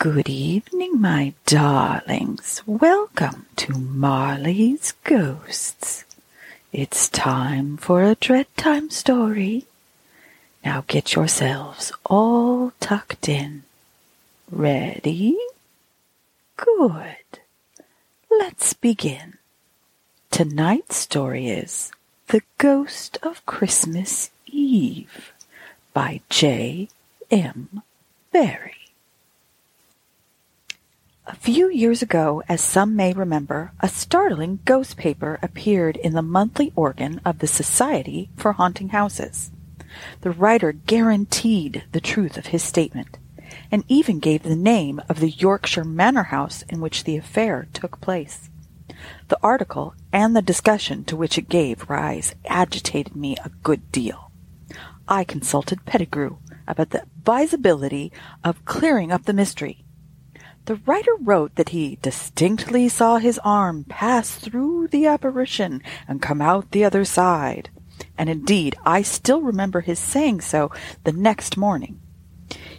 Good evening, my darlings. Welcome to Marley's Ghosts. It's time for a dread time story. Now get yourselves all tucked in. Ready? Good. Let's begin. Tonight's story is The Ghost of Christmas Eve by J. M. Barrie. A few years ago, as some may remember, a startling ghost paper appeared in the monthly organ of the Society for Haunting Houses. The writer guaranteed the truth of his statement, and even gave the name of the Yorkshire manor house in which the affair took place. The article and the discussion to which it gave rise agitated me a good deal. I consulted Pettigrew about the advisability of clearing up the mystery, the writer wrote that he distinctly saw his arm pass through the apparition and come out the other side. And indeed, I still remember his saying so the next morning.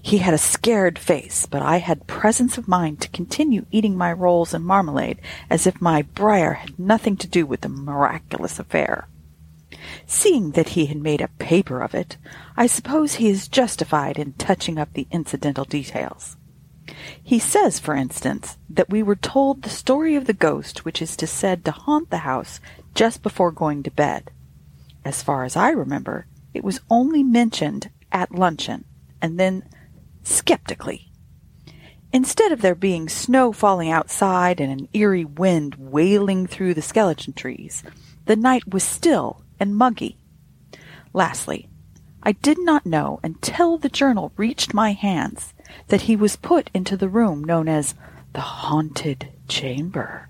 He had a scared face, but I had presence of mind to continue eating my rolls and marmalade as if my briar had nothing to do with the miraculous affair. Seeing that he had made a paper of it, I suppose he is justified in touching up the incidental details. He says, for instance, that we were told the story of the ghost which is to said to haunt the house just before going to bed. As far as I remember, it was only mentioned at luncheon, and then skeptically. Instead of there being snow falling outside and an eerie wind wailing through the skeleton trees, the night was still and muggy. Lastly, I did not know until the journal reached my hands that he was put into the room known as the haunted chamber,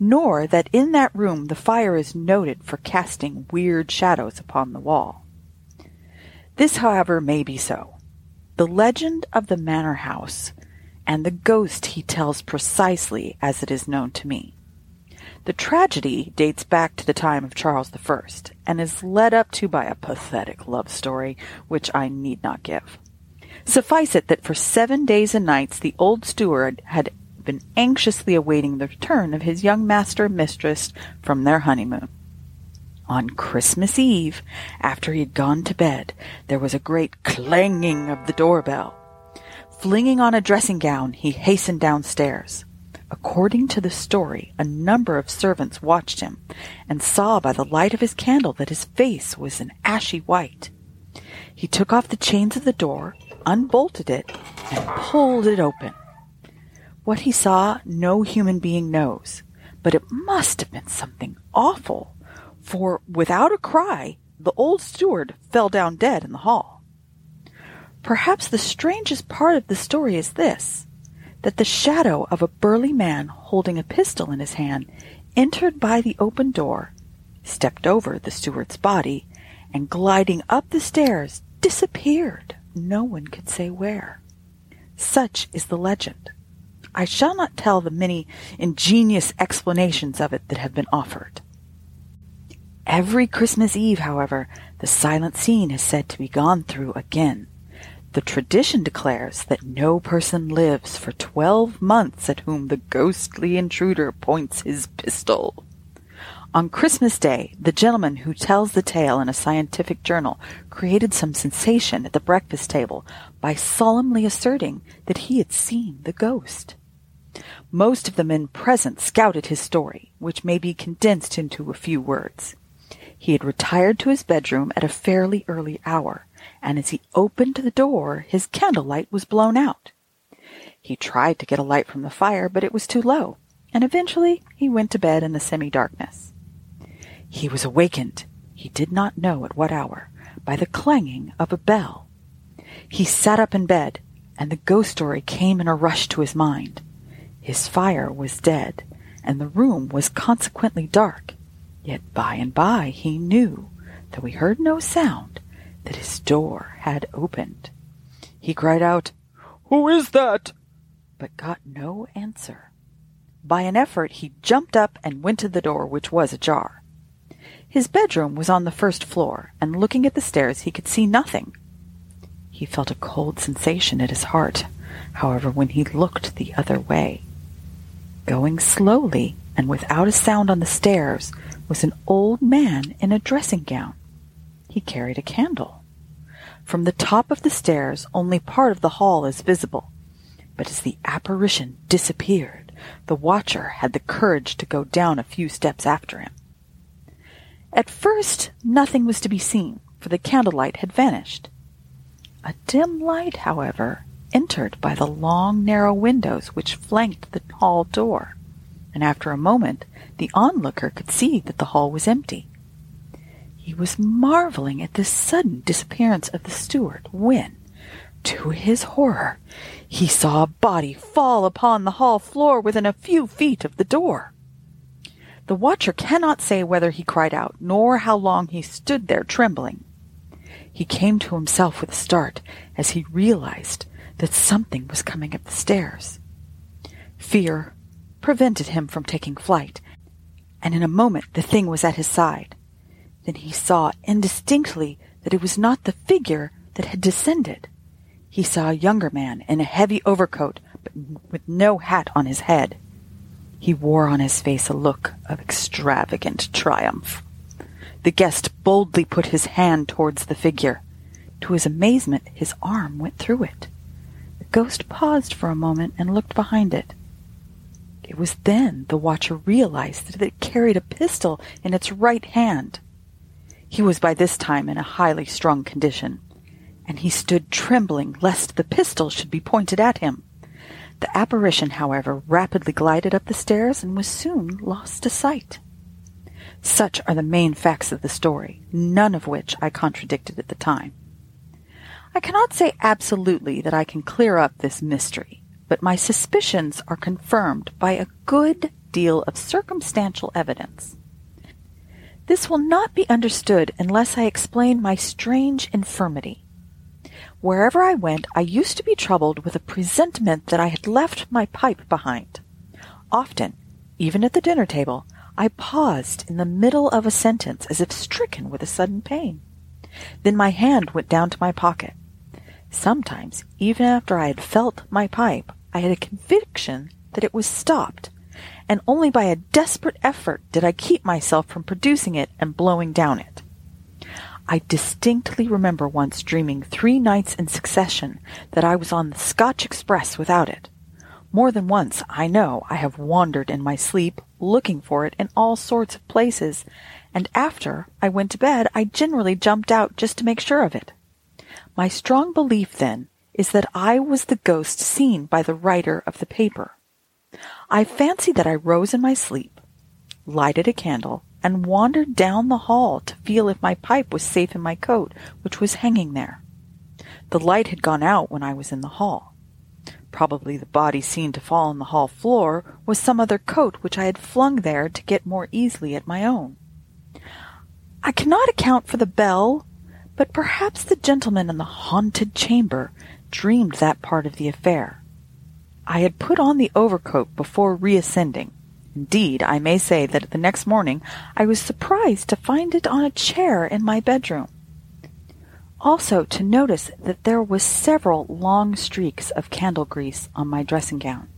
nor that in that room the fire is noted for casting weird shadows upon the wall. This, however, may be so. The legend of the manor house and the ghost he tells precisely as it is known to me. The tragedy dates back to the time of Charles I and is led up to by a pathetic love story which I need not give. Suffice it that for seven days and nights the old steward had been anxiously awaiting the return of his young master and mistress from their honeymoon. On Christmas Eve, after he had gone to bed, there was a great clanging of the doorbell. Flinging on a dressing gown, he hastened downstairs. According to the story, a number of servants watched him and saw by the light of his candle that his face was an ashy white. He took off the chains of the door, unbolted it, and pulled it open. What he saw, no human being knows, but it must have been something awful, for without a cry, the old steward fell down dead in the hall. Perhaps the strangest part of the story is this that the shadow of a burly man holding a pistol in his hand entered by the open door, stepped over the steward's body, and gliding up the stairs disappeared no one could say where. Such is the legend. I shall not tell the many ingenious explanations of it that have been offered. Every Christmas Eve, however, the silent scene is said to be gone through again. The tradition declares that no person lives for twelve months at whom the ghostly intruder points his pistol. On Christmas Day, the gentleman who tells the tale in a scientific journal created some sensation at the breakfast table by solemnly asserting that he had seen the ghost. Most of the men present scouted his story, which may be condensed into a few words. He had retired to his bedroom at a fairly early hour, and as he opened the door, his candlelight was blown out. He tried to get a light from the fire, but it was too low, and eventually he went to bed in the semi-darkness. He was awakened, he did not know at what hour, by the clanging of a bell. He sat up in bed, and the ghost story came in a rush to his mind. His fire was dead, and the room was consequently dark. Yet by and by he knew, though he heard no sound, that his door had opened. He cried out, Who is that? but got no answer. By an effort he jumped up and went to the door, which was ajar. His bedroom was on the first floor, and looking at the stairs he could see nothing. He felt a cold sensation at his heart, however, when he looked the other way. Going slowly and without a sound on the stairs was an old man in a dressing gown. He carried a candle. From the top of the stairs, only part of the hall is visible, but as the apparition disappeared, the watcher had the courage to go down a few steps after him. At first, nothing was to be seen, for the candlelight had vanished. A dim light, however, entered by the long, narrow windows which flanked the hall door, and after a moment the onlooker could see that the hall was empty. He was marveling at this sudden disappearance of the steward when, to his horror, he saw a body fall upon the hall floor within a few feet of the door. The watcher cannot say whether he cried out, nor how long he stood there trembling. He came to himself with a start as he realized that something was coming up the stairs. Fear prevented him from taking flight, and in a moment the thing was at his side. Then he saw indistinctly that it was not the figure that had descended. He saw a younger man in a heavy overcoat, but with no hat on his head. He wore on his face a look of extravagant triumph. The guest boldly put his hand towards the figure. To his amazement, his arm went through it. The ghost paused for a moment and looked behind it. It was then the watcher realized that it carried a pistol in its right hand. He was by this time in a highly strung condition, and he stood trembling lest the pistol should be pointed at him. The apparition, however, rapidly glided up the stairs and was soon lost to sight. Such are the main facts of the story, none of which I contradicted at the time. I cannot say absolutely that I can clear up this mystery, but my suspicions are confirmed by a good deal of circumstantial evidence. This will not be understood unless I explain my strange infirmity. Wherever I went, I used to be troubled with a presentiment that I had left my pipe behind. Often, even at the dinner table, I paused in the middle of a sentence as if stricken with a sudden pain. Then my hand went down to my pocket. Sometimes, even after I had felt my pipe, I had a conviction that it was stopped, and only by a desperate effort did I keep myself from producing it and blowing down it. I distinctly remember once dreaming three nights in succession that I was on the Scotch Express without it. More than once, I know, I have wandered in my sleep, looking for it in all sorts of places, and after I went to bed, I generally jumped out just to make sure of it. My strong belief, then, is that I was the ghost seen by the writer of the paper. I fancy that I rose in my sleep, lighted a candle, and wandered down the hall to feel if my pipe was safe in my coat, which was hanging there. The light had gone out when I was in the hall. Probably the body seen to fall on the hall floor was some other coat which I had flung there to get more easily at my own. I cannot account for the bell, but perhaps the gentleman in the haunted chamber dreamed that part of the affair. I had put on the overcoat before reascending. Indeed, I may say that the next morning I was surprised to find it on a chair in my bedroom also to notice that there was several long streaks of candle grease on my dressing gown.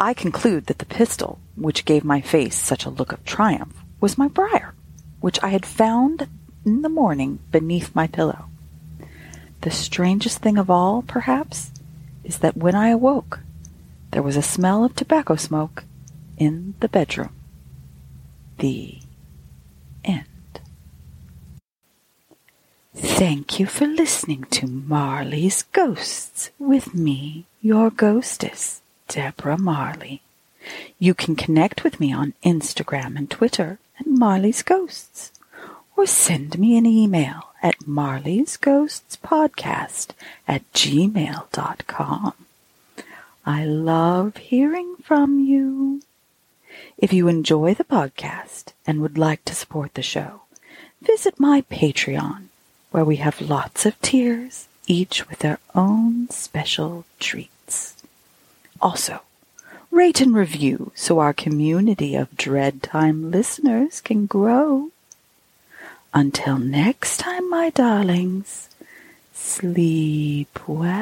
I conclude that the pistol, which gave my face such a look of triumph, was my briar, which I had found in the morning beneath my pillow. The strangest thing of all, perhaps, is that when I awoke, there was a smell of tobacco smoke in the bedroom. The end. Thank you for listening to Marley's Ghosts with me, your ghostess, Deborah Marley. You can connect with me on Instagram and Twitter at Marley's Ghosts, or send me an email at Marley's Ghosts Podcast at gmail.com. I love hearing from you. If you enjoy the podcast and would like to support the show, visit my Patreon where we have lots of tiers, each with their own special treats. Also, rate and review so our community of Dread Time listeners can grow. Until next time, my darlings, Sleep well.